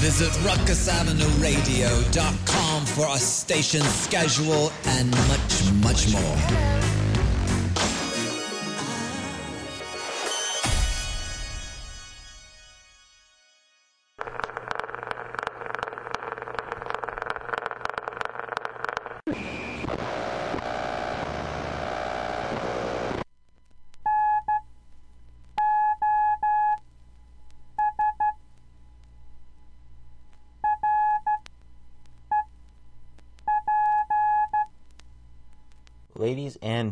Visit ruckusavenueradio.com for our station schedule and much, much more.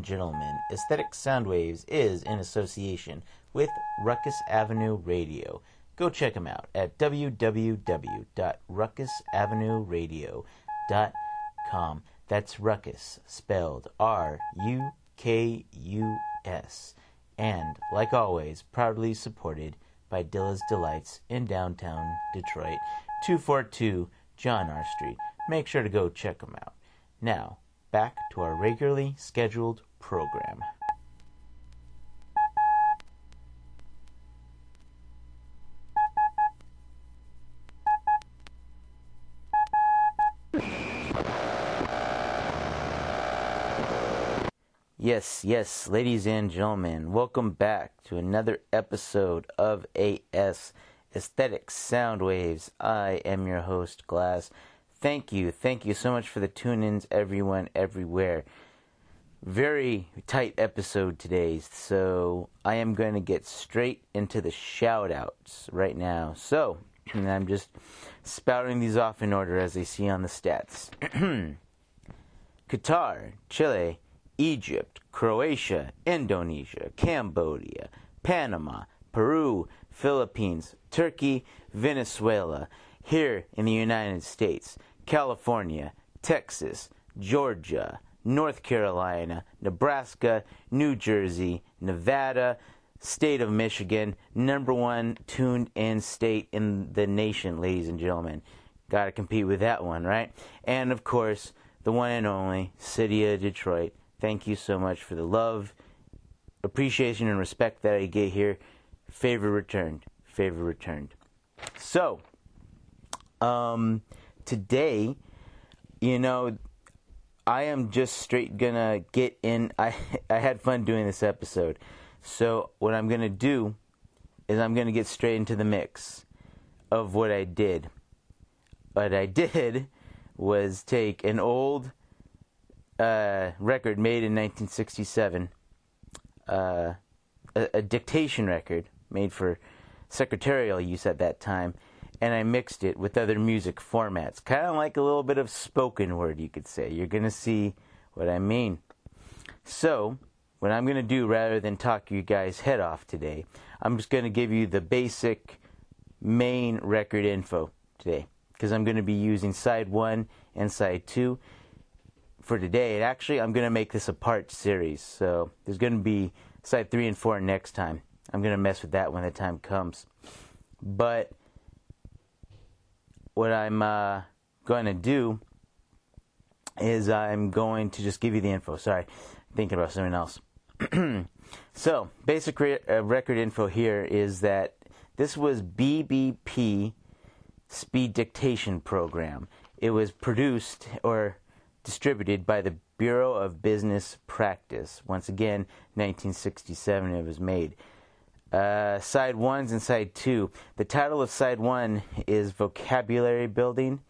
Gentlemen, Aesthetic Soundwaves is in association with Ruckus Avenue Radio. Go check them out at www.ruckusavenueradio.com. That's Ruckus, spelled R U K U S. And, like always, proudly supported by Dilla's Delights in downtown Detroit, 242 John R. Street. Make sure to go check them out. Now, back to our regularly scheduled program. Yes, yes, ladies and gentlemen, welcome back to another episode of AS Aesthetic Sound Waves. I am your host, Glas. Thank you, thank you so much for the tune ins, everyone, everywhere. Very tight episode today, so I am going to get straight into the shout outs right now. So, I'm just spouting these off in order as I see on the stats Qatar, Chile, Egypt, Croatia, Indonesia, Cambodia, Panama, Peru, Philippines, Turkey, Venezuela, here in the United States, California, Texas, Georgia, North Carolina, Nebraska, New Jersey, Nevada, state of Michigan, number one tuned in state in the nation, ladies and gentlemen. Got to compete with that one, right? And of course, the one and only city of Detroit. Thank you so much for the love, appreciation, and respect that I get here. Favor returned. Favor returned. So, um, today, you know, I am just straight gonna get in. I I had fun doing this episode, so what I'm gonna do is I'm gonna get straight into the mix of what I did. What I did was take an old uh, record made in 1967, uh, a, a dictation record made for secretarial use at that time, and I mixed it with other music formats. Kind of like a little bit of spoken word, you could say. You're going to see what I mean. So, what I'm going to do rather than talk you guys' head off today, I'm just going to give you the basic main record info today. Because I'm going to be using side one and side two for today. And actually, I'm going to make this a part series. So, there's going to be side three and four next time. I'm going to mess with that when the time comes. But what I'm uh, going to do is I'm going to just give you the info. Sorry, thinking about something else. so, basic re- uh, record info here is that this was BBP Speed Dictation Program. It was produced or distributed by the Bureau of Business Practice. Once again, 1967 it was made. Uh, side ones and side two. The title of side one is vocabulary building,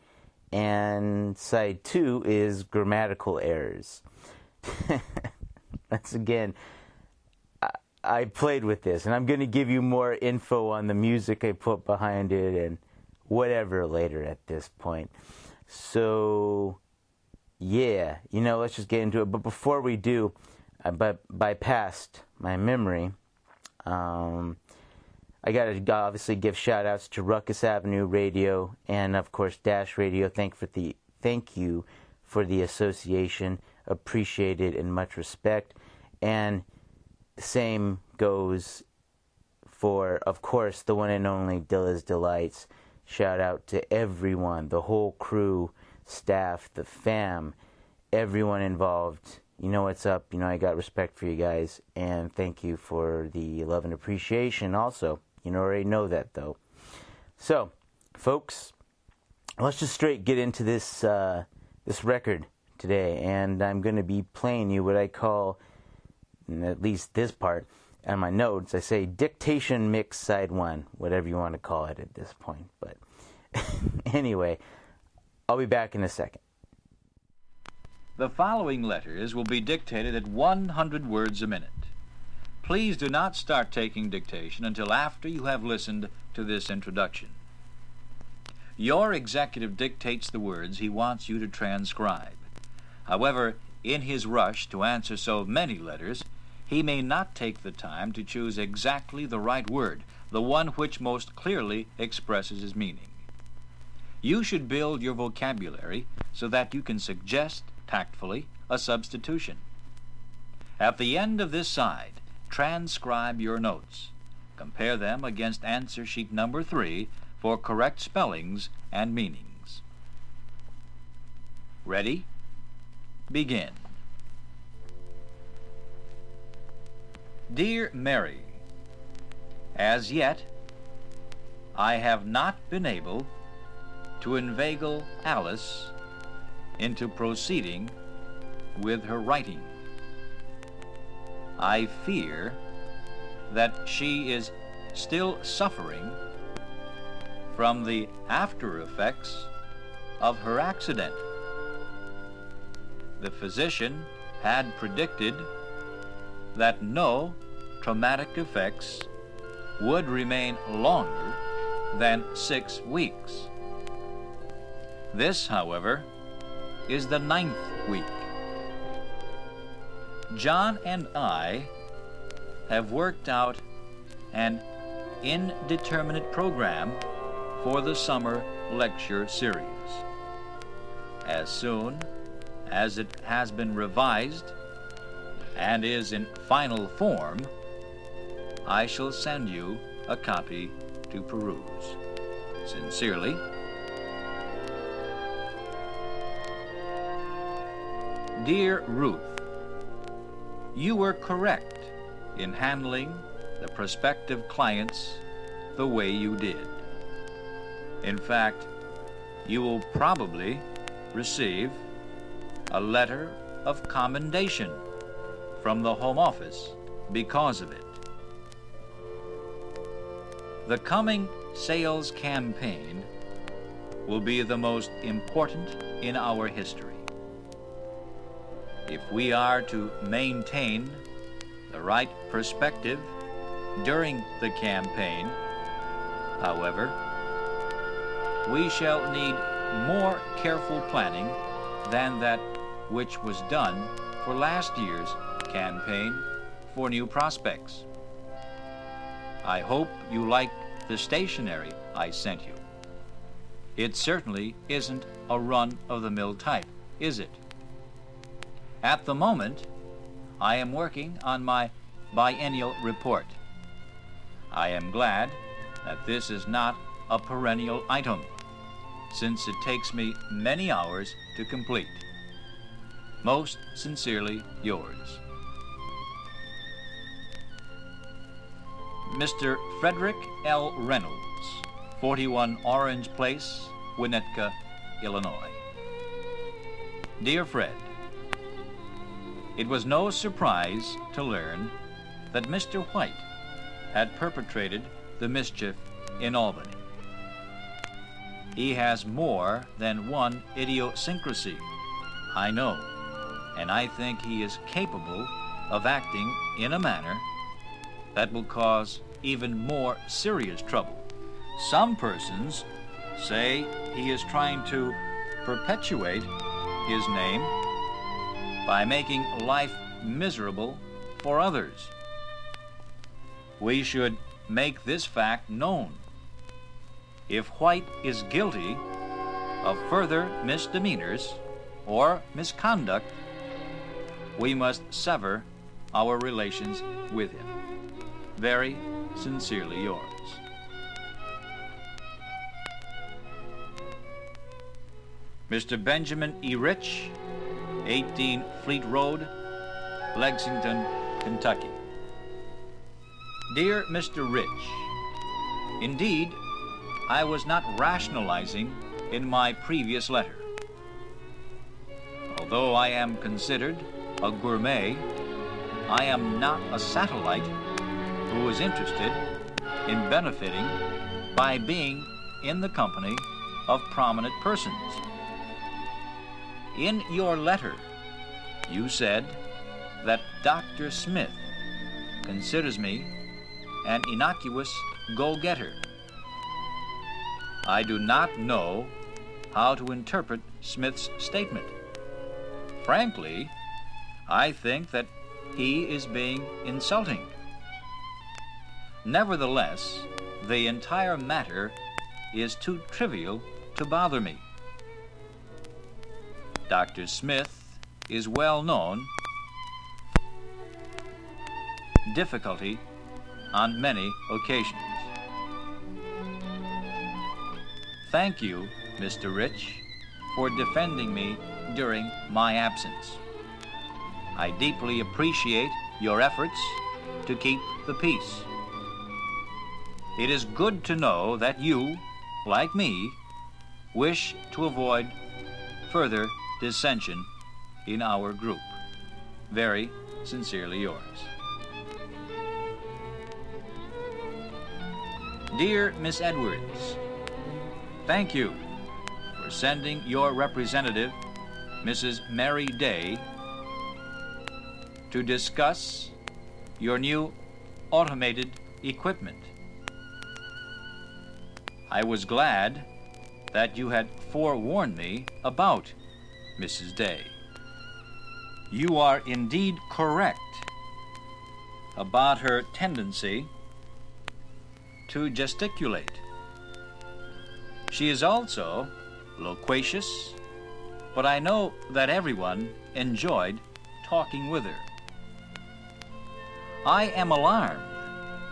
and side two is grammatical errors. Once again, I, I played with this, and I'm going to give you more info on the music I put behind it and whatever later at this point. So, yeah, you know, let's just get into it. But before we do, I by, bypassed my memory um, I got to obviously give shout outs to Ruckus Avenue Radio and, of course, Dash Radio. Thank, for the, thank you for the association. Appreciated and much respect. And same goes for, of course, the one and only Dilla's Delights. Shout out to everyone, the whole crew, staff, the fam, everyone involved you know what's up. You know I got respect for you guys, and thank you for the love and appreciation also You already know that, though. So, folks, let's just straight get into this uh, this record today, and I'm going to be playing you what I call, at least this part, on my notes. I say dictation mix side one, whatever you want to call it at this point. But anyway, I'll be back in a second. The following letters will be dictated at 100 words a minute. Please do not start taking dictation until after you have listened to this introduction. Your executive dictates the words he wants you to transcribe. However, in his rush to answer so many letters, he may not take the time to choose exactly the right word, the one which most clearly expresses his meaning. You should build your vocabulary so that you can suggest, tactfully, a substitution. At the end of this side, transcribe your notes. Compare them against answer sheet number 3 for correct spellings and meanings. Ready? Begin. Dear Mary, As yet, I have not been able to inveigle Alice into proceeding with her writing. I fear that she is still suffering from the after effects of her accident. The physician had predicted that no traumatic effects would remain longer than six weeks. This, however, is the ninth week. John and I have worked out an indeterminate program for the summer lecture series. As soon as it has been revised and is in final form, I shall send you a copy to peruse. Sincerely, Dear Ruth, you were correct in handling the prospective clients the way you did. In fact, you will probably receive a letter of commendation from the Home Office because of it. The coming sales campaign will be the most important in our history. If we are to maintain the right perspective during the campaign, however, we shall need more careful planning than that which was done for last year's campaign for new prospects. I hope you like the stationery I sent you. It certainly isn't a run of the mill type, is it? At the moment, I am working on my biennial report. I am glad that this is not a perennial item, since it takes me many hours to complete. Most sincerely yours. Mr. Frederick L. Reynolds, 41 Orange Place, Winnetka, Illinois. Dear Fred, it was no surprise to learn that Mr. White had perpetrated the mischief in Albany. He has more than one idiosyncrasy, I know, and I think he is capable of acting in a manner that will cause even more serious trouble. Some persons say he is trying to perpetuate his name by making life miserable for others. We should make this fact known. If White is guilty of further misdemeanors or misconduct, we must sever our relations with him. Very sincerely yours. Mr. Benjamin E. Rich, 18 Fleet Road, Lexington, Kentucky. Dear Mr. Rich, Indeed, I was not rationalizing in my previous letter. Although I am considered a gourmet, I am not a satellite who is interested in benefiting by being in the company of prominent persons. In your letter, you said that Dr. Smith considers me an innocuous go getter. I do not know how to interpret Smith's statement. Frankly, I think that he is being insulting. Nevertheless, the entire matter is too trivial to bother me. Dr. Smith is well known difficulty on many occasions. Thank you, Mr. Rich, for defending me during my absence. I deeply appreciate your efforts to keep the peace. It is good to know that you, like me, wish to avoid further dissension in our group. Very sincerely yours. Dear Miss Edwards, thank you for sending your representative, Mrs. Mary Day, to discuss your new automated equipment. I was glad that you had forewarned me about Mrs. Day. You are indeed correct about her tendency to gesticulate. She is also loquacious, but I know that everyone enjoyed talking with her. I am alarmed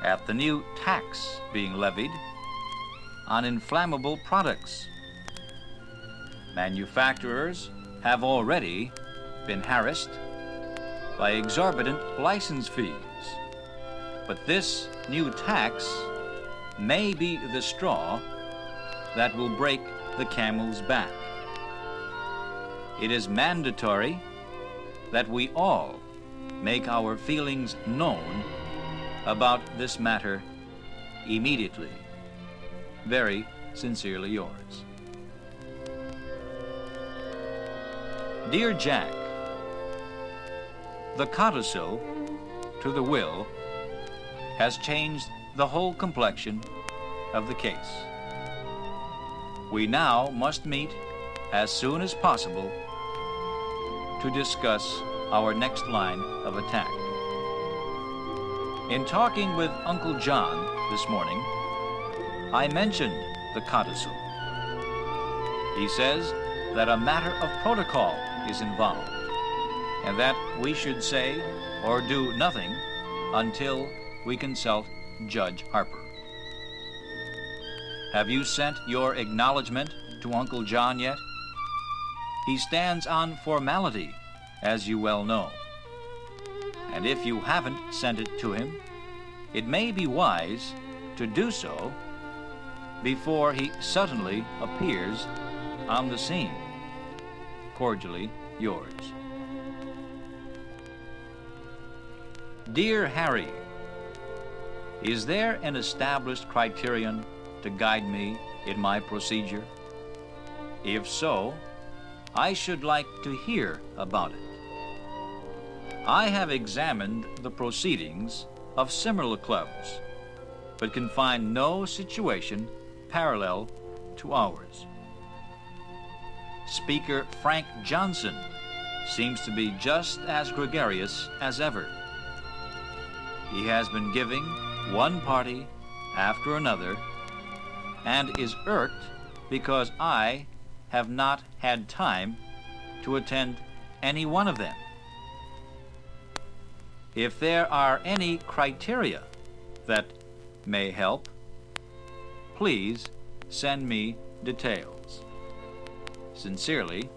at the new tax being levied on inflammable products. Manufacturers have already been harassed by exorbitant license fees. But this new tax may be the straw that will break the camel's back. It is mandatory that we all make our feelings known about this matter immediately. Very sincerely yours. Dear Jack, the codicil to the will has changed the whole complexion of the case. We now must meet as soon as possible to discuss our next line of attack. In talking with Uncle John this morning, I mentioned the codicil. He says that a matter of protocol is involved, and that we should say or do nothing until we consult Judge Harper. Have you sent your acknowledgement to Uncle John yet? He stands on formality, as you well know. And if you haven't sent it to him, it may be wise to do so before he suddenly appears on the scene. Cordially yours. Dear Harry, is there an established criterion to guide me in my procedure? If so, I should like to hear about it. I have examined the proceedings of similar clubs, but can find no situation parallel to ours. Speaker Frank Johnson seems to be just as gregarious as ever. He has been giving one party after another and is irked because I have not had time to attend any one of them. If there are any criteria that may help, please send me details. Sincerely,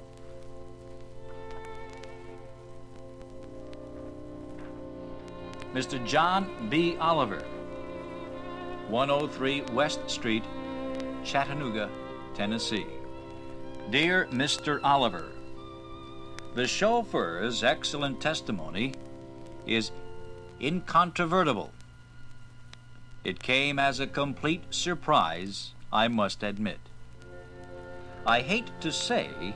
Mr. John B. Oliver, 103 West Street, Chattanooga, Tennessee. Dear Mr. Oliver, the chauffeur's excellent testimony is incontrovertible. It came as a complete surprise, I must admit. I hate to say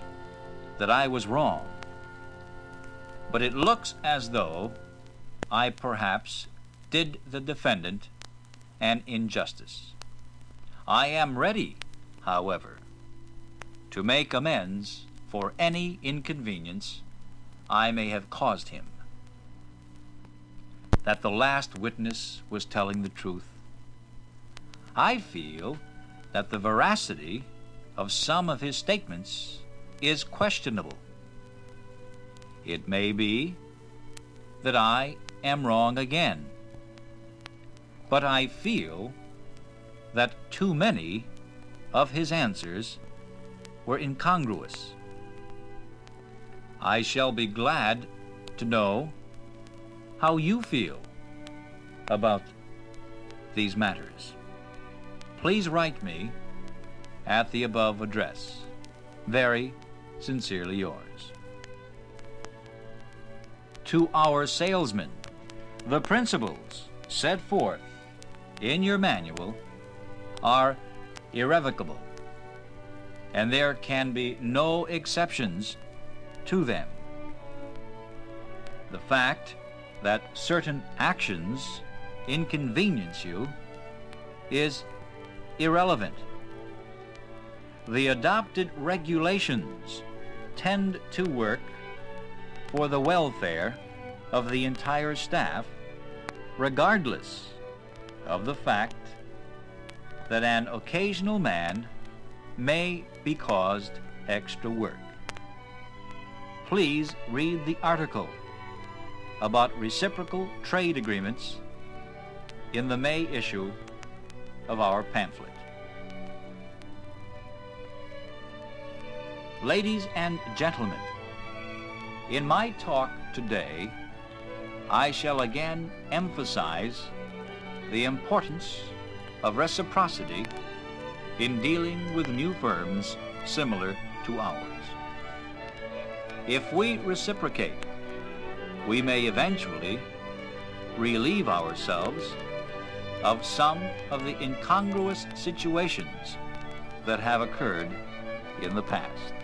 that I was wrong, but it looks as though I perhaps did the defendant an injustice. I am ready, however, to make amends for any inconvenience I may have caused him. That the last witness was telling the truth. I feel that the veracity of some of his statements is questionable. It may be that I am wrong again, but I feel that too many of his answers were incongruous. I shall be glad to know how you feel about these matters. Please write me at the above address. Very sincerely yours. To our salesmen, the principles set forth in your manual are irrevocable, and there can be no exceptions to them. The fact that certain actions inconvenience you is irrelevant. The adopted regulations tend to work for the welfare of the entire staff, regardless of the fact that an occasional man may be caused extra work. Please read the article about reciprocal trade agreements in the May issue of our pamphlet. Ladies and gentlemen, in my talk today, I shall again emphasize the importance of reciprocity in dealing with new firms similar to ours. If we reciprocate, we may eventually relieve ourselves of some of the incongruous situations that have occurred in the past.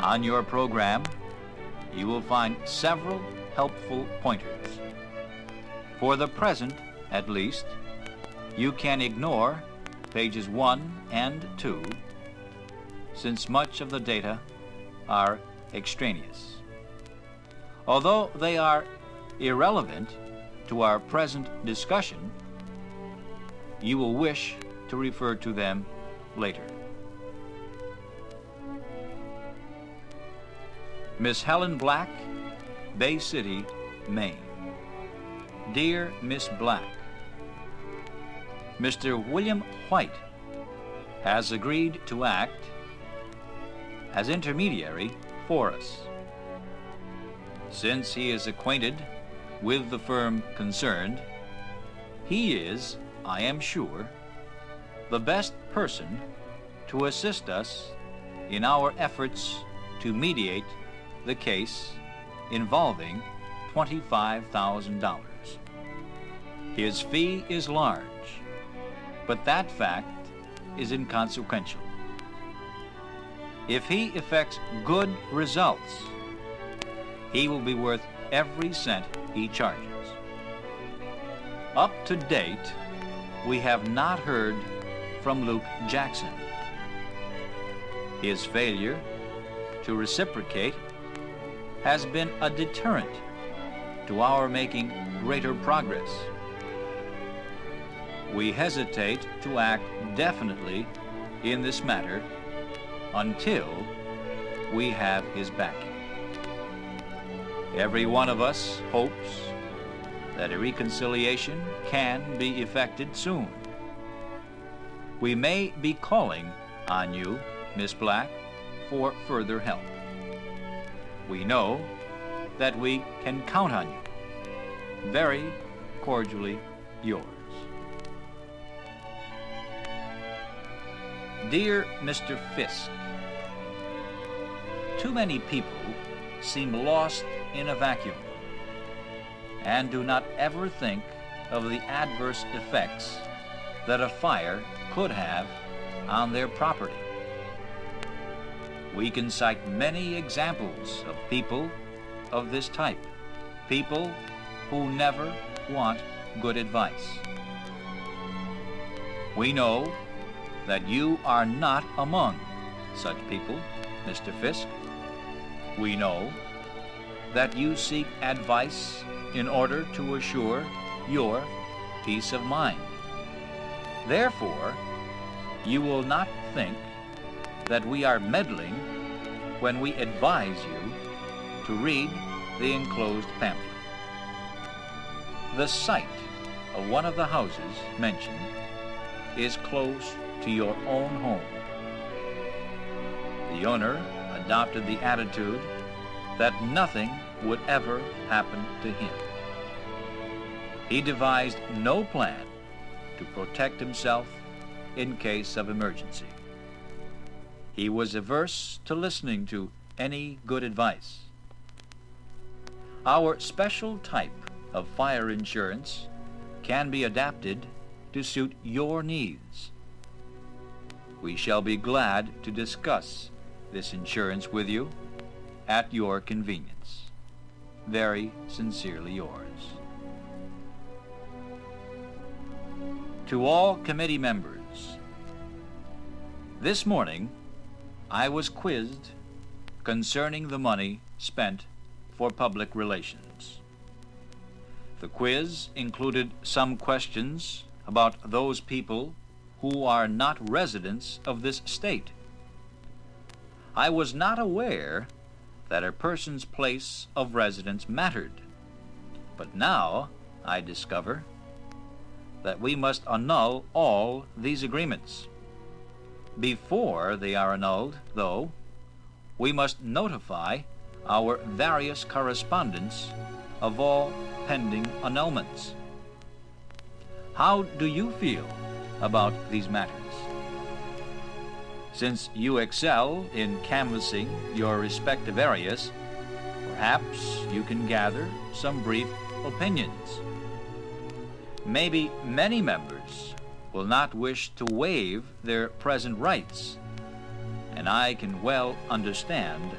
On your program, you will find several helpful pointers. For the present, at least, you can ignore pages 1 and 2 since much of the data are extraneous. Although they are irrelevant to our present discussion, you will wish to refer to them later. Miss Helen Black, Bay City, Maine. Dear Miss Black, Mr. William White has agreed to act as intermediary for us. Since he is acquainted with the firm concerned, he is, I am sure, the best person to assist us in our efforts to mediate the case involving $25,000. His fee is large, but that fact is inconsequential. If he effects good results, he will be worth every cent he charges. Up to date, we have not heard from Luke Jackson. His failure to reciprocate has been a deterrent to our making greater progress. We hesitate to act definitely in this matter until we have his backing. Every one of us hopes that a reconciliation can be effected soon. We may be calling on you, Miss Black, for further help we know that we can count on you. Very cordially yours. Dear Mr. Fisk, too many people seem lost in a vacuum and do not ever think of the adverse effects that a fire could have on their property. We can cite many examples of people of this type, people who never want good advice. We know that you are not among such people, Mr. Fisk. We know that you seek advice in order to assure your peace of mind. Therefore, you will not think that we are meddling when we advise you to read the enclosed pamphlet. The site of one of the houses mentioned is close to your own home. The owner adopted the attitude that nothing would ever happen to him. He devised no plan to protect himself in case of emergency. He was averse to listening to any good advice. Our special type of fire insurance can be adapted to suit your needs. We shall be glad to discuss this insurance with you at your convenience. Very sincerely yours. To all committee members, this morning I was quizzed concerning the money spent for public relations. The quiz included some questions about those people who are not residents of this state. I was not aware that a person's place of residence mattered, but now I discover that we must annul all these agreements. Before they are annulled, though, we must notify our various correspondents of all pending annulments. How do you feel about these matters? Since you excel in canvassing your respective areas, perhaps you can gather some brief opinions. Maybe many members will not wish to waive their present rights, and I can well understand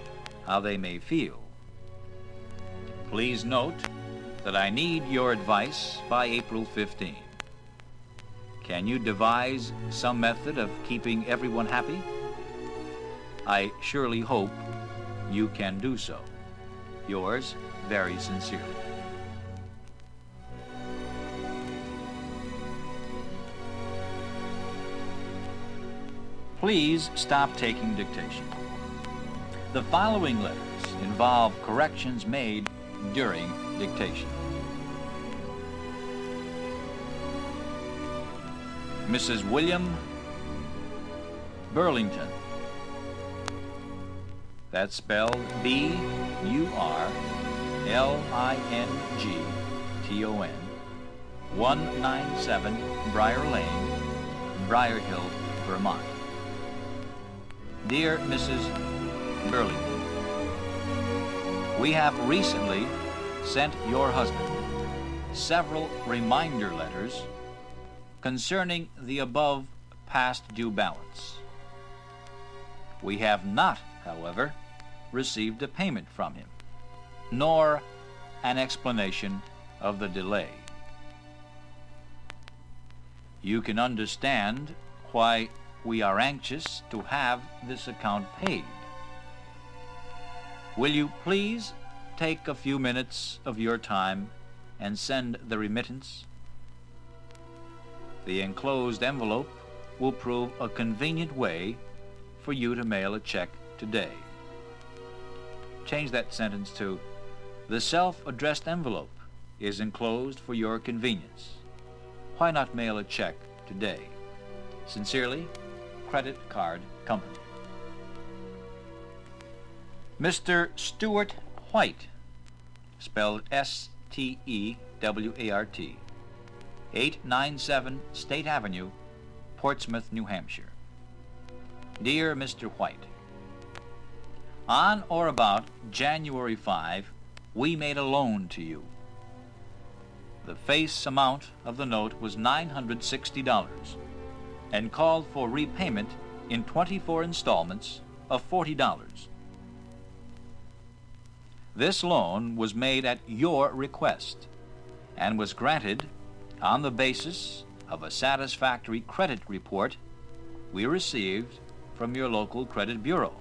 how they may feel. Please note that I need your advice by April 15. Can you devise some method of keeping everyone happy? I surely hope you can do so. Yours very sincerely. Please stop taking dictation. The following letters involve corrections made during dictation. Mrs. William Burlington. That's spelled B U R L I N G T O N. 197 Briar Lane, Briar Hill, Vermont. Dear Mrs. Burlington, we have recently sent your husband several reminder letters concerning the above past due balance. We have not, however, received a payment from him, nor an explanation of the delay. You can understand why we are anxious to have this account paid. Will you please take a few minutes of your time and send the remittance? The enclosed envelope will prove a convenient way for you to mail a check today. Change that sentence to The self-addressed envelope is enclosed for your convenience. Why not mail a check today? Sincerely, Credit Card Company. Mr. Stewart White, spelled S T E W A R T, 897 State Avenue, Portsmouth, New Hampshire. Dear Mr. White, On or about January 5, we made a loan to you. The face amount of the note was $960 and called for repayment in 24 installments of $40. This loan was made at your request and was granted on the basis of a satisfactory credit report we received from your local credit bureau.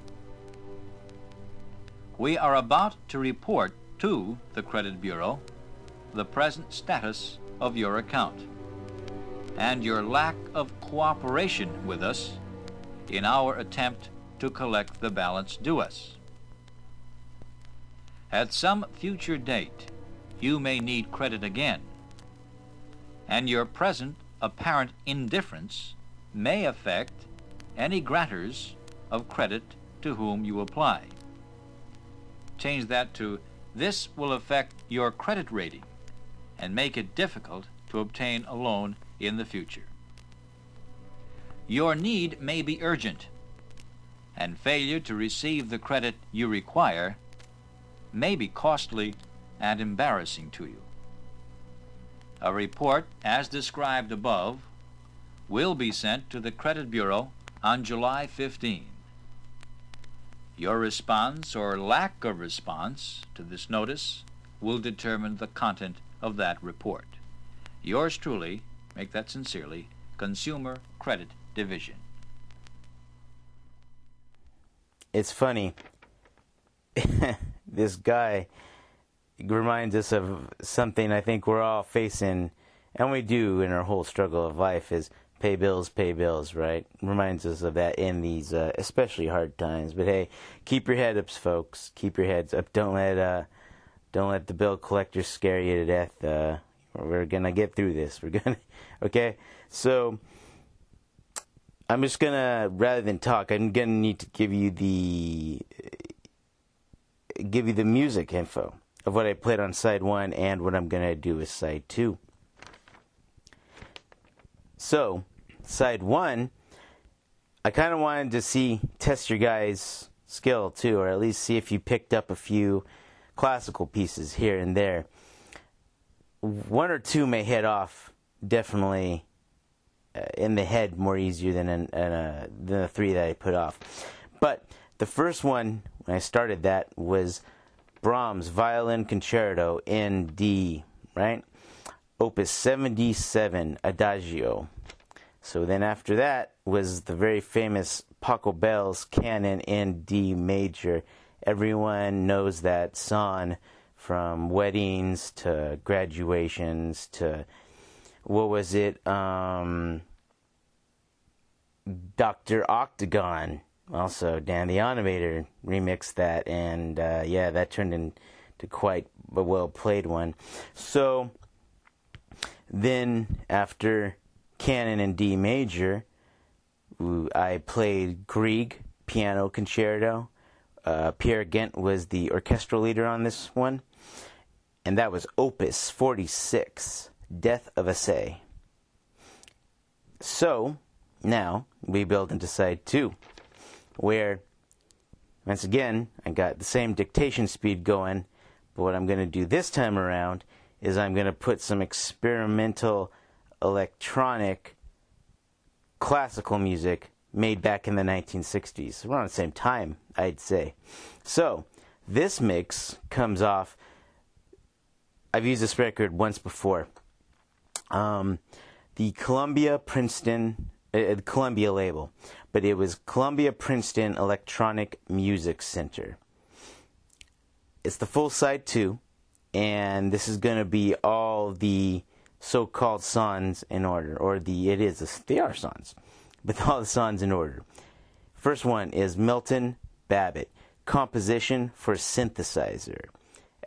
We are about to report to the credit bureau the present status of your account and your lack of cooperation with us in our attempt to collect the balance due us. At some future date, you may need credit again, and your present apparent indifference may affect any grantors of credit to whom you apply. Change that to this will affect your credit rating and make it difficult to obtain a loan in the future. Your need may be urgent, and failure to receive the credit you require may be costly and embarrassing to you. A report, as described above, will be sent to the Credit Bureau on July 15. Your response or lack of response to this notice will determine the content of that report. Yours truly, make that sincerely, Consumer Credit Division. It's funny. this guy reminds us of something I think we're all facing, and we do in our whole struggle of life is pay bills, pay bills, right? Reminds us of that in these uh, especially hard times. But hey, keep your head up, folks. Keep your heads up. Don't let uh, don't let the bill collectors scare you to death. Uh, we're gonna get through this. We're gonna, okay. So I'm just gonna rather than talk, I'm gonna need to give you the give you the music info of what I played on side one and what I'm gonna do with side two. So, side one, I kind of wanted to see, test your guys' skill too, or at least see if you picked up a few classical pieces here and there. One or two may head off definitely uh, in the head more easier than an, an, uh, than the three that I put off. But the first one when I started that was Brahms Violin Concerto in D, right? Opus 77 Adagio. So then after that was the very famous Pachelbel's Canon in D major. Everyone knows that song from weddings to graduations to what was it? Um, Dr. Octagon. Also, Dan the Automator remixed that, and uh, yeah, that turned into quite a well played one. So, then, after Canon in D major, I played Grieg piano concerto. Uh, Peer Gynt was the orchestral leader on this one, and that was Opus 46, Death of Åse. So, now we build into side two, where, once again, I got the same dictation speed going, but what I'm going to do this time around is I'm going to put some experimental electronic classical music made back in the 1960s. Around the same time, I'd say. So, this mix comes off. I've used this record once before. Um, the Columbia Princeton, uh, Columbia label, but it was Columbia Princeton Electronic Music Center. It's the full side too, and this is going to be all the so-called songs in order, or the it is they are songs, but all the songs in order. First one is Milton Babbitt, composition for synthesizer.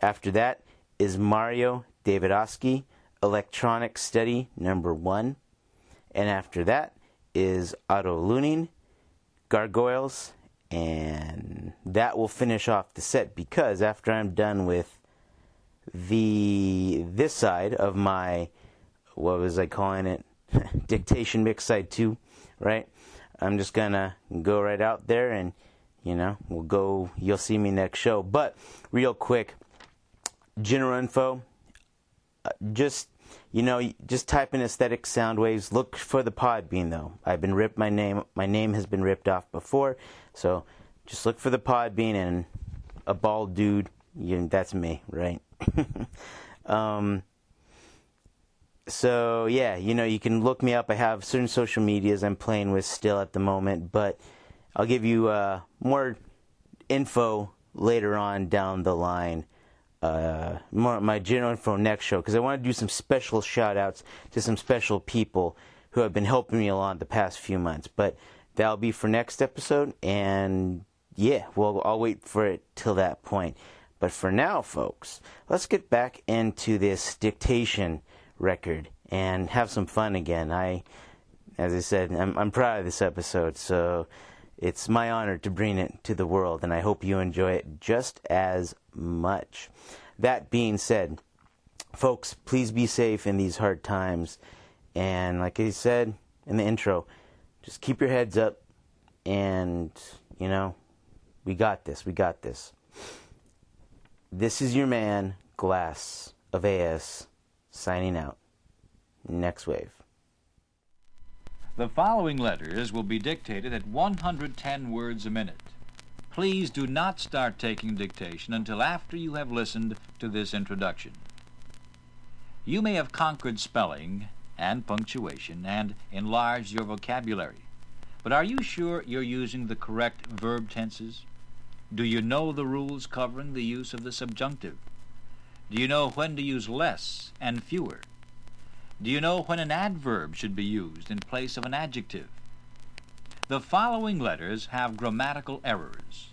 After that is Mario Davidovsky, electronic study number one, and after that is Otto Luening, gargoyles, and that will finish off the set because after I'm done with the this side of my what was I calling it dictation mix side two, right? I'm just gonna go right out there and you know we'll go. You'll see me next show. But real quick, general info. Uh, just you know, just type in aesthetic sound waves. Look for the Podbean though. I've been ripped. My name, my name has been ripped off before, so just look for the Podbean and a bald dude. You, that's me, right? um, so yeah, you know, you can look me up. I have certain social medias I'm playing with still at the moment, but I'll give you uh, more info later on down the line. Uh, my general info next show because I want to do some special shout outs to some special people who have been helping me along the past few months. But that'll be for next episode, and yeah, well, I'll wait for it till that point. But for now, folks, let's get back into this dictation record and have some fun again. I, as I said, I'm, I'm proud of this episode, so it's my honor to bring it to the world, and I hope you enjoy it just as much. That being said, folks, please be safe in these hard times. And like I said in the intro, just keep your heads up, and, you know, we got this, we got this. This is your man, Glas of AS, signing out. Next wave. The following letters will be dictated at 110 words a minute. Please do not start taking dictation until after you have listened to this introduction. You may have conquered spelling and punctuation and enlarged your vocabulary, but are you sure you're using the correct verb tenses? Do you know the rules covering the use of the subjunctive? Do you know when to use less and fewer? Do you know when an adverb should be used in place of an adjective? The following letters have grammatical errors.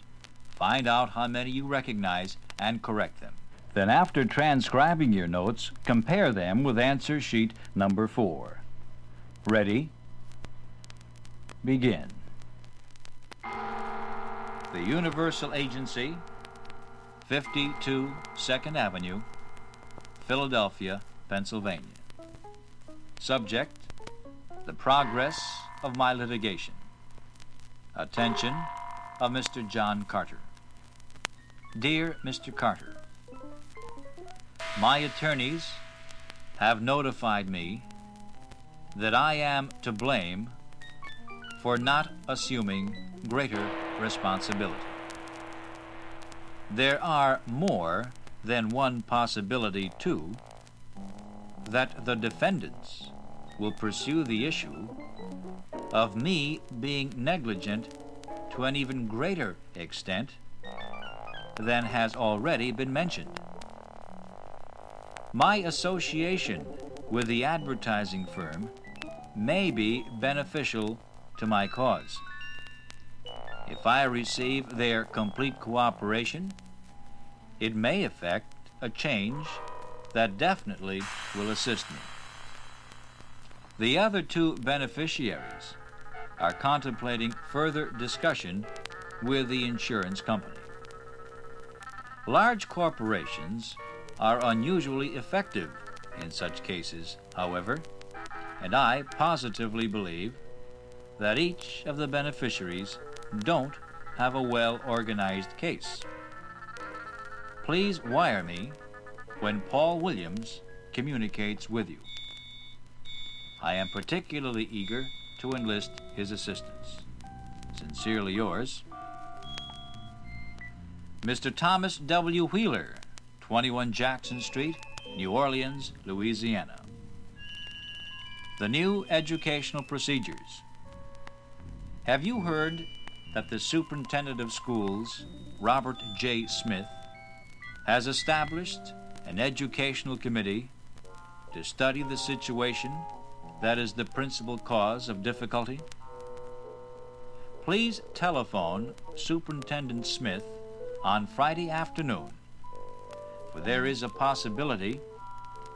Find out how many you recognize and correct them. Then, after transcribing your notes, compare them with answer sheet number four. Ready? Begin. The Universal Agency, 52 2nd Avenue, Philadelphia, Pennsylvania. Subject The progress of my litigation. Attention of Mr. John Carter. Dear Mr. Carter, My attorneys have notified me that I am to blame for not assuming greater responsibility. There are more than one possibility, too, that the defendants will pursue the issue of me being negligent to an even greater extent than has already been mentioned. My association with the advertising firm may be beneficial to my cause. If I receive their complete cooperation, it may effect a change that definitely will assist me. The other two beneficiaries are contemplating further discussion with the insurance company. Large corporations are unusually effective in such cases, however, and I positively believe that each of the beneficiaries don't have a well organized case. Please wire me when Paul Williams communicates with you. I am particularly eager to enlist his assistance. Sincerely yours, Mr. Thomas W. Wheeler, 21 Jackson Street, New Orleans, Louisiana. The new educational procedures. Have you heard that the superintendent of schools, Robert J. Smith, has established an educational committee to study the situation that is the principal cause of difficulty? Please telephone Superintendent Smith on Friday afternoon, for there is a possibility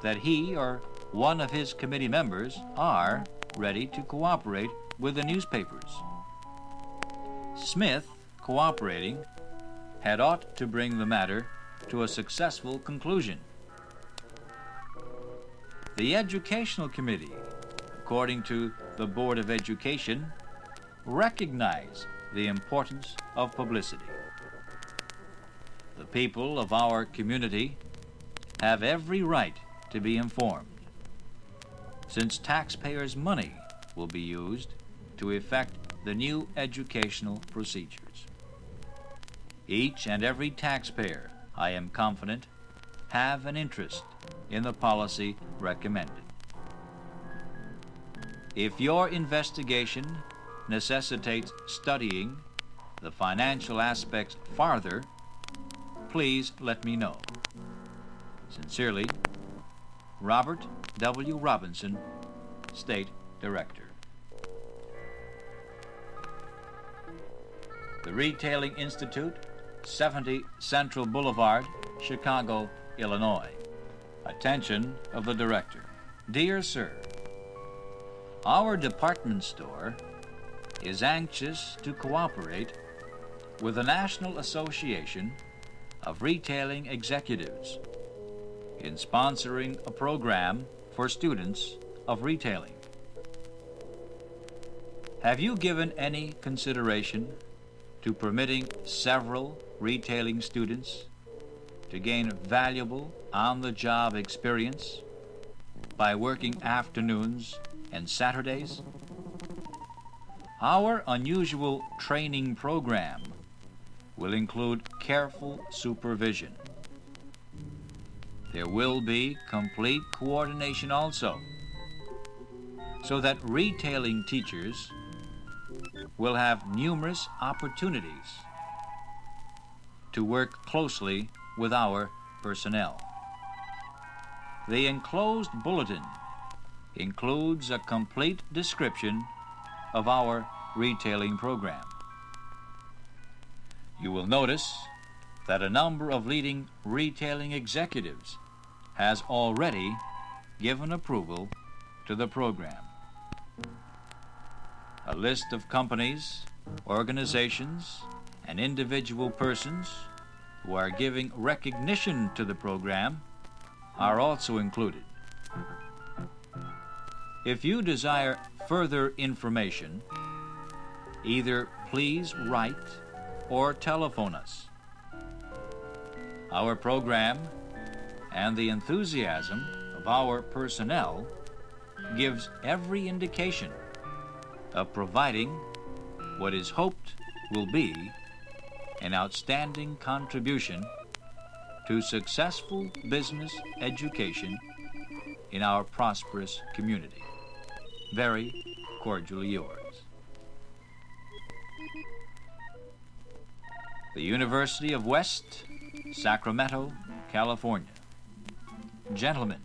that he or one of his committee members are ready to cooperate with the newspapers. Smith, cooperating, had ought to bring the matter to a successful conclusion. The Educational Committee, according to the Board of Education, recognize the importance of publicity. The people of our community have every right to be informed, since taxpayers' money will be used to effect the new educational procedures. Each and every taxpayer, I am confident, have an interest in the policy recommended. If your investigation necessitates studying the financial aspects farther, please let me know. Sincerely, Robert W. Robinson, State Director. The Retailing Institute, 70 Central Boulevard, Chicago, Illinois. Attention of the Director. Dear Sir, our department store is anxious to cooperate with the National Association of Retailing Executives in sponsoring a program for students of retailing. Have you given any consideration to permitting several retailing students to gain valuable on the job experience by working afternoons and Saturdays? Our unusual training program will include careful supervision. There will be complete coordination also, so that retailing teachers will have numerous opportunities to work closely with our personnel. The enclosed bulletin includes a complete description of our retailing program. You will notice that a number of leading retailing executives has already given approval to the program. A list of companies, organizations, and individual persons who are giving recognition to the program are also included. If you desire further information, either please write or telephone us. Our program and the enthusiasm of our personnel gives every indication of providing what is hoped will be an outstanding contribution to successful business education in our prosperous community. Very cordially yours. The University of West Sacramento, California. Gentlemen,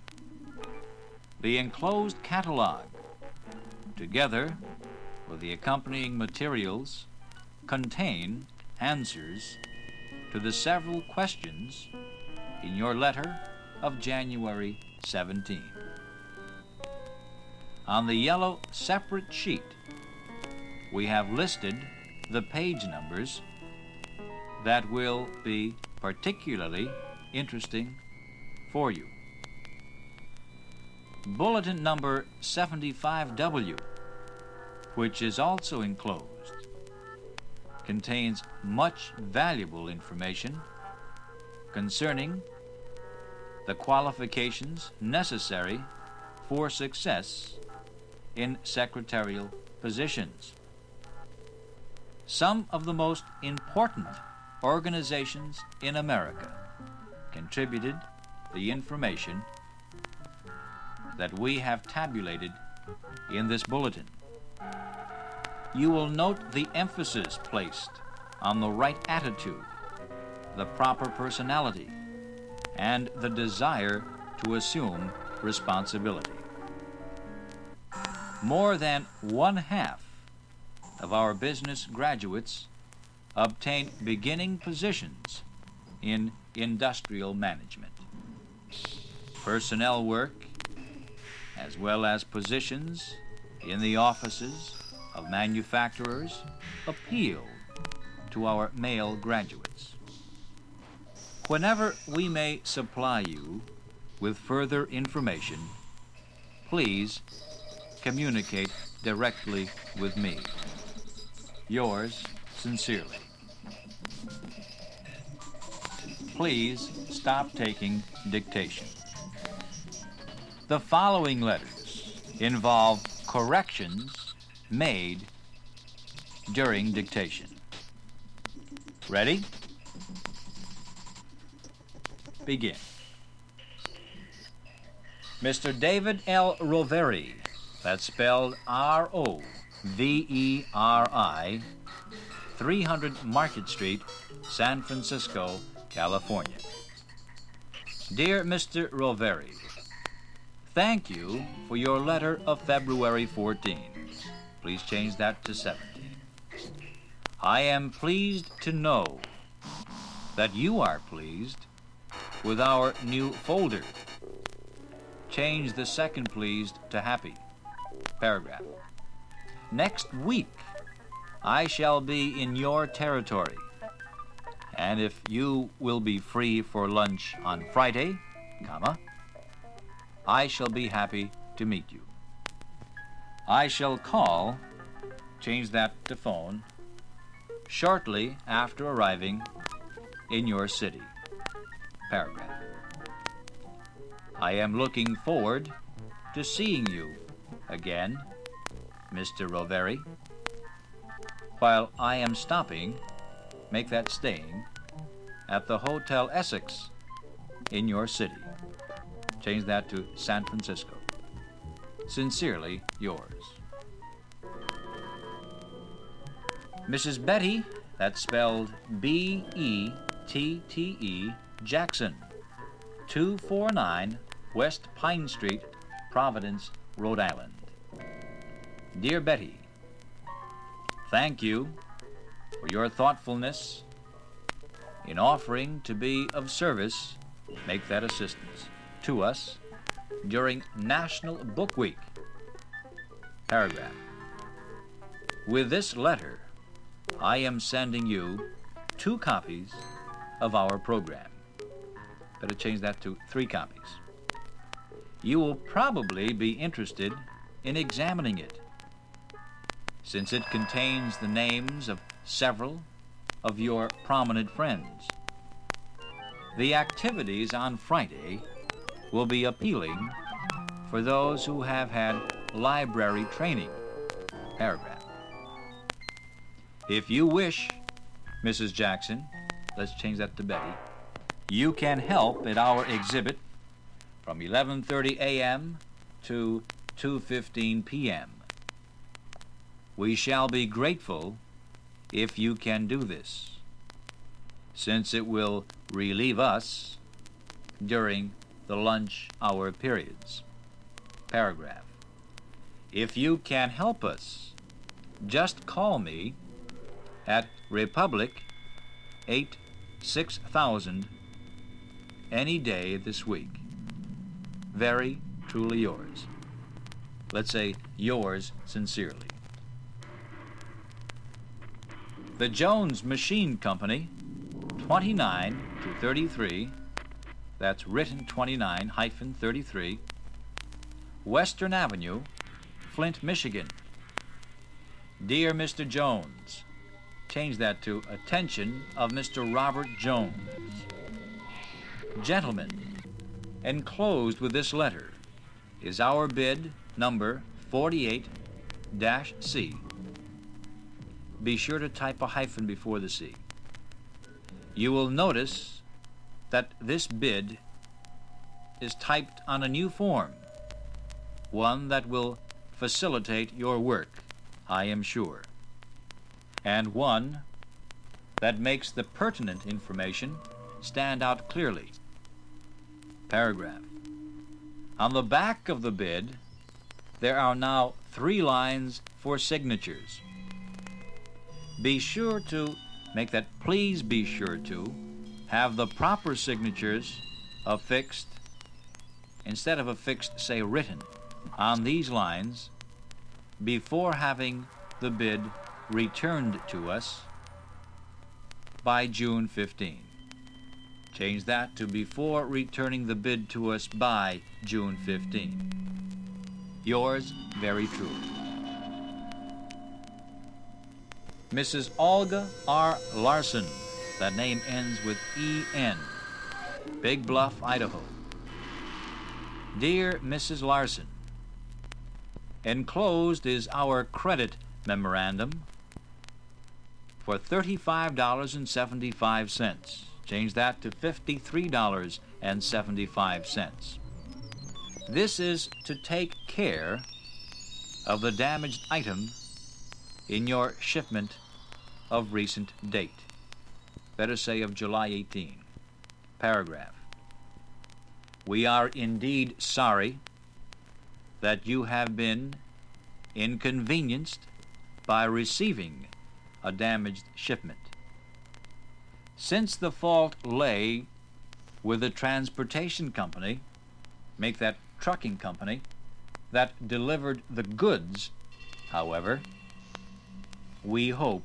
the enclosed catalog, together with the accompanying materials, contain answers to the several questions in your letter of January 17. On the yellow separate sheet, we have listed the page numbers that will be particularly interesting for you. Bulletin number 75W, which is also enclosed, contains much valuable information concerning the qualifications necessary for success in secretarial positions. Some of the most important organizations in America contributed the information that we have tabulated in this bulletin. You will note the emphasis placed on the right attitude, the proper personality, and the desire to assume responsibility. More than one half of our business graduates obtain beginning positions in industrial management. Personnel work, as well as positions in the offices of manufacturers, appeal to our male graduates. Whenever we may supply you with further information, please communicate directly with me. Yours sincerely. Please stop taking dictation. The following letters involve corrections made during dictation. Ready? Begin. Mr. David L. Roveri, that's spelled R O V E R I, 300 Market Street, San Francisco, California. Dear Mr. Roveri, thank you for your letter of February 14. Please change that to 17. I am pleased to know that you are pleased with our new folder. Change the second pleased to happy. Paragraph. Next week, I shall be in your territory. And if you will be free for lunch on Friday, comma, I shall be happy to meet you. I shall call, change that to phone, shortly after arriving in your city. Paragraph. I am looking forward to seeing you again, Mr. Roveri. While I am stopping, make that staying, at the Hotel Essex in your city. Change that to San Francisco. Sincerely yours. Mrs. Bette, that's spelled B E T T E, Jackson, 249 West Pine Street, Providence, Rhode Island. Dear Bette, thank you for your thoughtfulness in offering to be of service, make that assistance, to us during National Book Week. Paragraph. With this letter, I am sending you two copies of our program. Better change that to three copies. You will probably be interested in examining it, since it contains the names of several of your prominent friends. The activities on Friday will be appealing for those who have had library training. Paragraph. If you wish, Mrs. Jackson, let's change that to Bette, you can help at our exhibit from 11:30 a.m. to 2:15 p.m. We shall be grateful if you can do this, since it will relieve us during the lunch hour periods. Paragraph. If you can help us, just call me at Republic 8 6000 any day this week. Very truly yours. Let's say yours sincerely. The Jones Machine Company, 29 to 33, that's written 29 hyphen 33, Western Avenue, Flint, Michigan. Dear Mr. Jones, change that to attention of Mr. Robert Jones. Gentlemen, enclosed with this letter is our bid number 48 C. Be sure to type a hyphen before the C. You will notice that this bid is typed on a new form, one that will facilitate your work, I am sure, and one that makes the pertinent information stand out clearly. Paragraph. On the back of the bid, there are now three lines for signatures. Be sure to make that please be sure to have the proper signatures affixed instead of affixed, say written, on these lines before having the bid returned to us by June 15. Change that to before returning the bid to us by June 15. Yours very truly. Mrs. Olga R. Larsen. That name ends with E-N. Big Bluff, Idaho. Dear Mrs. Larsen, enclosed is our credit memorandum for $35.75. Change that to $53.75. This is to take care of the damaged item in your shipment of recent date. Better say of July 18. Paragraph. We are indeed sorry that you have been inconvenienced by receiving a damaged shipment. Since the fault lay with the transportation company, make that trucking company, that delivered the goods, however, we hope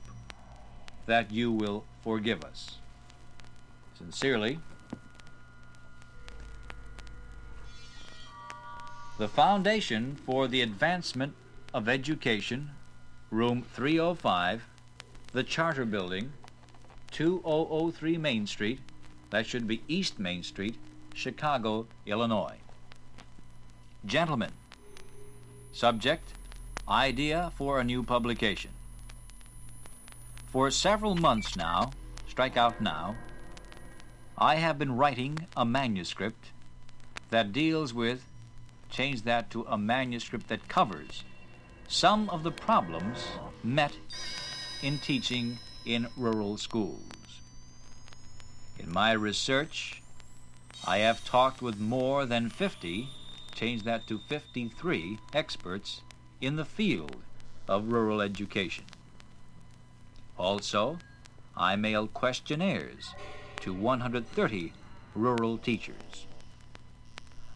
that you will forgive us. Sincerely, the Foundation for the Advancement of Education, Room 305, the Charter Building, 2003 Main Street, that should be East Main Street, Chicago, Illinois. Gentlemen, subject, idea for a new publication. For several months now, strike out now, I have been writing a manuscript that deals with, change that to a manuscript that covers some of the problems met in teaching in rural schools. In my research, I have talked with more than 50, change that to 53, experts in the field of rural education. Also, I mailed questionnaires to 130 rural teachers.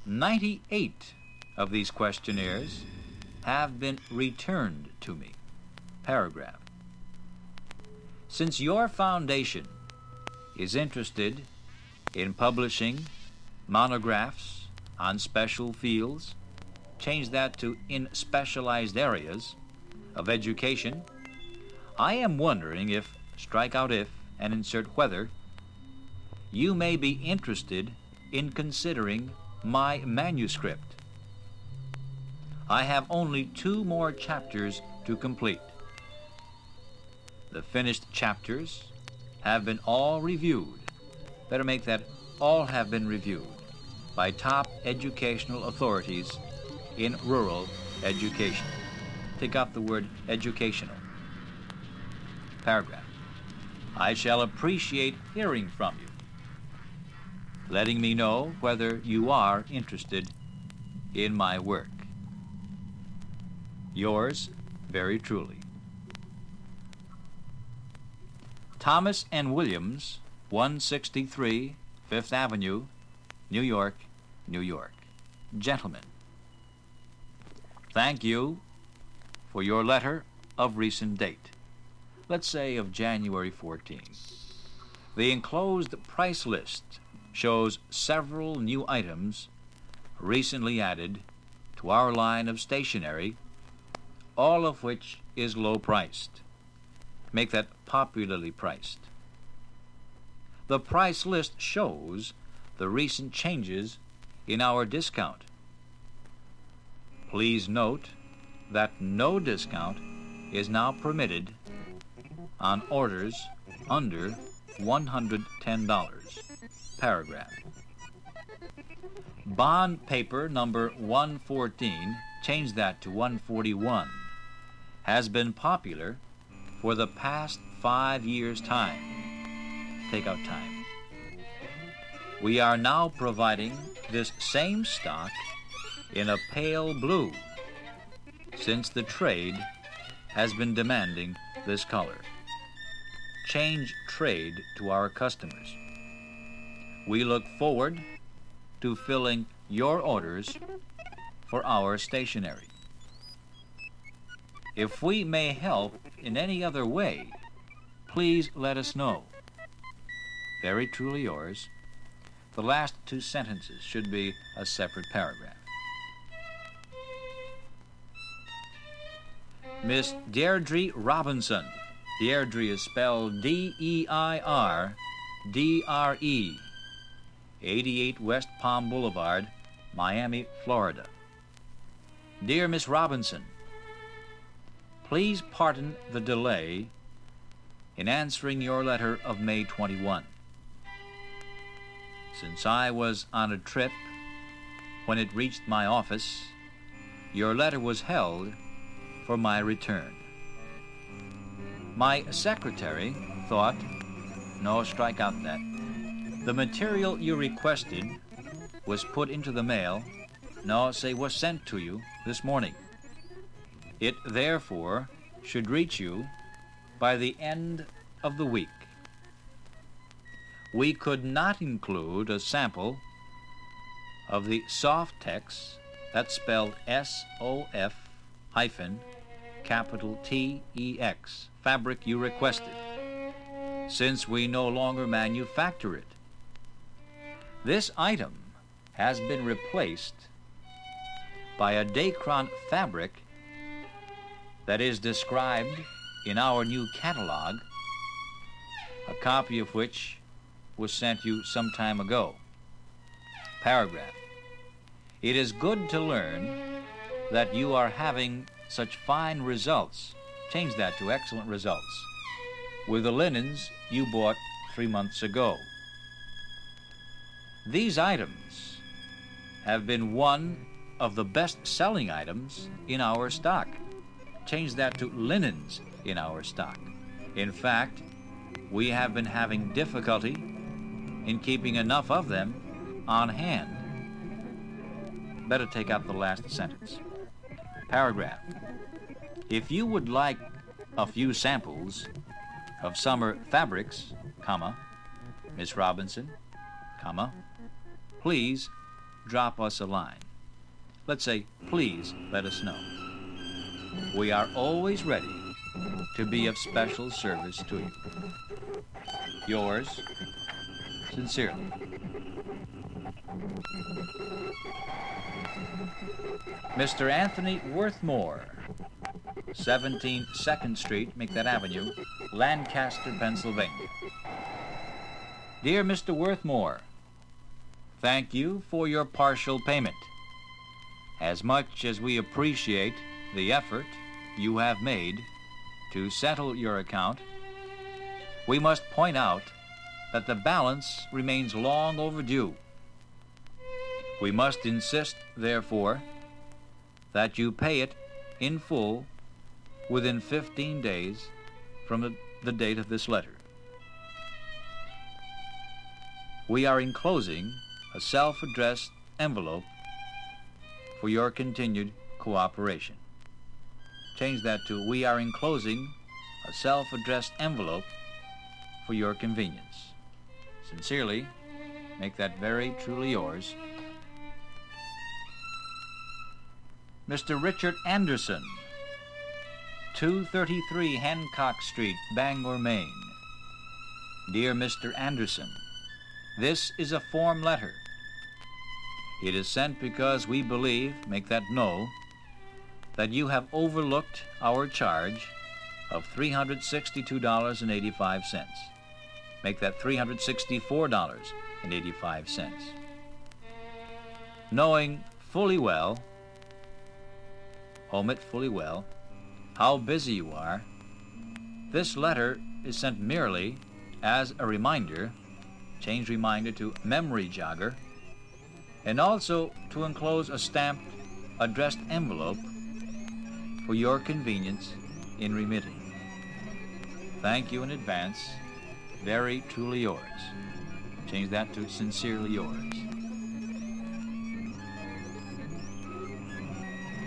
98 of these questionnaires have been returned to me. Paragraph. Since your foundation is interested in publishing monographs on special fields, change that to in specialized areas of education, I am wondering if, strike out if, and insert whether, you may be interested in considering my manuscript. I have only two more chapters to complete. The finished chapters have been all reviewed. Better make that all have been reviewed by top educational authorities in rural education. Take off the word educational. Paragraph. I shall appreciate hearing from you, letting me know whether you are interested in my work. Yours very truly. Thomas and Williams, 163 Fifth Avenue, New York, New York. Gentlemen, thank you for your letter of recent date, let's say of January 14. The enclosed price list shows several new items recently added to our line of stationery, all of which is low priced make that popularly priced. The price list shows the recent changes in our discount. Please note that no discount is now permitted on orders under $110. Paragraph. Bond paper number 114, change that to 141, has been popular for the past five years' time. Take out time. We are now providing this same stock in a pale blue since the trade has been demanding this color. Change trade to our customers. We look forward to filling your orders for our stationery. If we may help in any other way, please let us know. Very truly yours. The last two sentences should be a separate paragraph. Miss Deirdre Robinson, Deirdre is spelled D E I R D R E. 88 West Palm Boulevard, Miami, Florida. Dear Miss Robinson, please pardon the delay in answering your letter of May 21. Since I was on a trip when it reached my office, your letter was held for my return. My secretary thought, no, strike out that. The material you requested was put into the mail, no, say was sent to you this morning. It therefore should reach you by the end of the week. We could not include a sample of the Sof-Tex, that's spelled S O F hyphen capital T E X, fabric you requested, since we no longer manufacture it. This item has been replaced by a Dacron fabric that is described in our new catalog, a copy of which was sent you some time ago. Paragraph. It is good to learn that you are having such fine results. Change that to excellent results. With the linens you bought three months ago. These items have been one of the best selling items in our stock. Change that to linens in our stock. In fact, we have been having difficulty in keeping enough of them on hand. Better take out the last sentence. Paragraph. If you would like a few samples of summer fabrics, comma, Miss Robinson, comma, please drop us a line. Let's say, please let us know. We are always ready to be of special service to you. Yours, sincerely. Mr. Anthony Worthmore, 17 2nd Street, make that avenue, Lancaster, Pennsylvania. Dear Mr. Worthmore, thank you for your partial payment. As much as we appreciate the effort you have made to settle your account, we must point out that the balance remains long overdue. We must insist, therefore, that you pay it in full within 15 days from the, date of this letter. We are enclosing a self-addressed envelope for your continued cooperation. Change that to we are enclosing a self-addressed envelope for your convenience. Sincerely, make that very truly yours. Mr. Richard Anderson, 233 Hancock Street, Bangor, Maine. Dear Mr. Anderson, this is a form letter. It is sent because we believe, make that no, that you have overlooked our charge of $362.85. Make that $364.85. Knowing fully well, omit fully well, how busy you are, this letter is sent merely as a reminder, change reminder to memory jogger, and also to enclose a stamped addressed envelope for your convenience in remitting. Thank you in advance. Very truly yours. Change that to sincerely yours.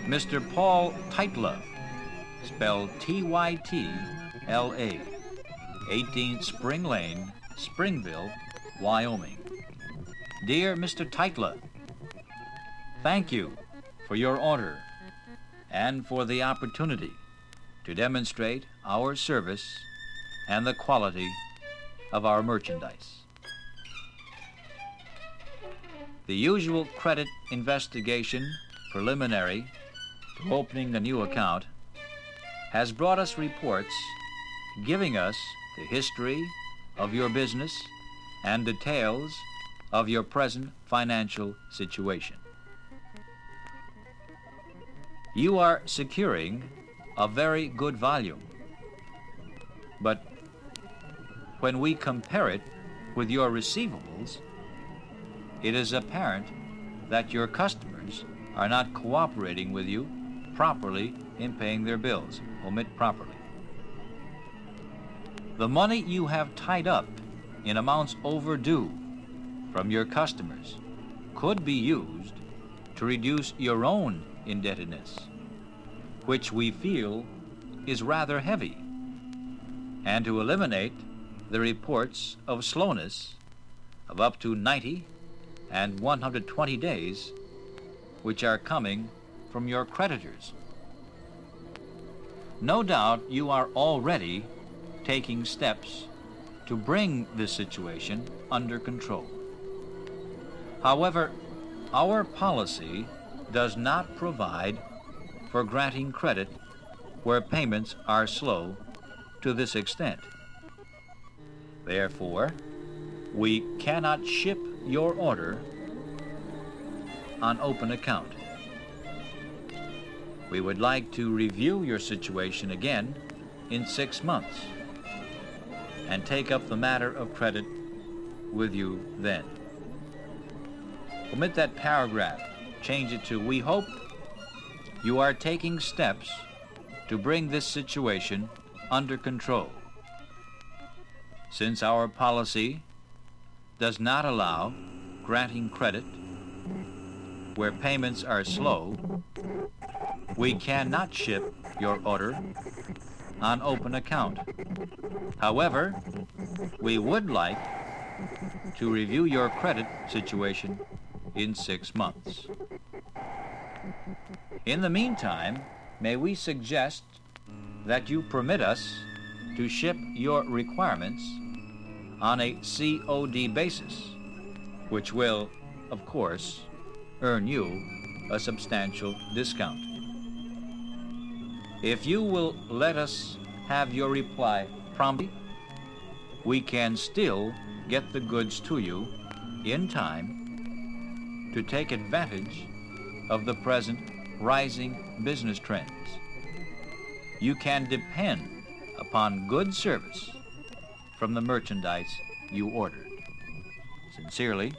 Mr. Paul Tytla, spelled T-Y-T-L-A, 18 Spring Lane, Springville, Wyoming. Dear Mr. Tytla, thank you for your order and for the opportunity to demonstrate our service and the quality of our merchandise. The usual credit investigation preliminary opening a new account has brought us reports giving us the history of your business and details of your present financial situation. You are securing a very good volume, but when we compare it with your receivables, it is apparent that your customers are not cooperating with you properly in paying their bills. Omit properly. The money you have tied up in amounts overdue from your customers could be used to reduce your own indebtedness, which we feel is rather heavy, and to eliminate the reports of slowness of up to 90 and 120 days which are coming from your creditors. No doubt you are already taking steps to bring this situation under control. However, our policy does not provide for granting credit where payments are slow to this extent. Therefore, we cannot ship your order on open account. We would like to review your situation again in six months and take up the matter of credit with you then. Omit that paragraph. Change it to, we hope you are taking steps to bring this situation under control. Since our policy does not allow granting credit where payments are slow, we cannot ship your order on open account. However, we would like to review your credit situation in six months. In the meantime, may we suggest that you permit us to ship your requirements on a COD basis, which will, of course, earn you a substantial discount. If you will let us have your reply promptly, we can still get the goods to you in time to take advantage of the present rising business trends. You can depend upon good service from the merchandise you ordered. Sincerely,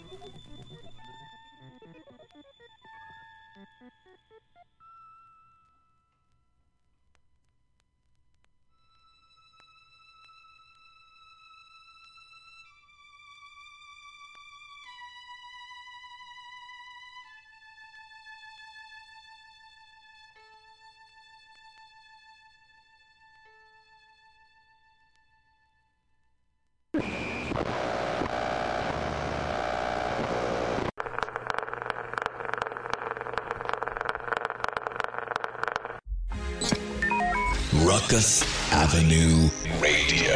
Avenue Radio.